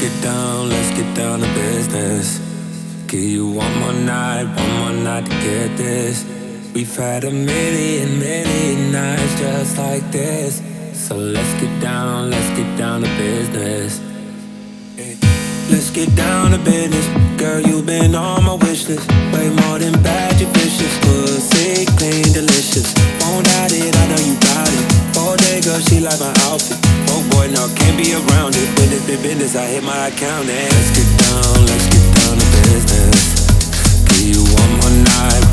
get down, let's get down to business. Give you one more night, one more night to get this. We've had a million, million nights just like this. So let's get down, let's get down to business. Let's get down to business. Girl, you've been on my wish list. Way more than bad, you vicious. Pussy, like my outfit. Oh boy, no, can't be around it. When it's been business, I hit my account and let's get down, let's get down to business. Give you one more night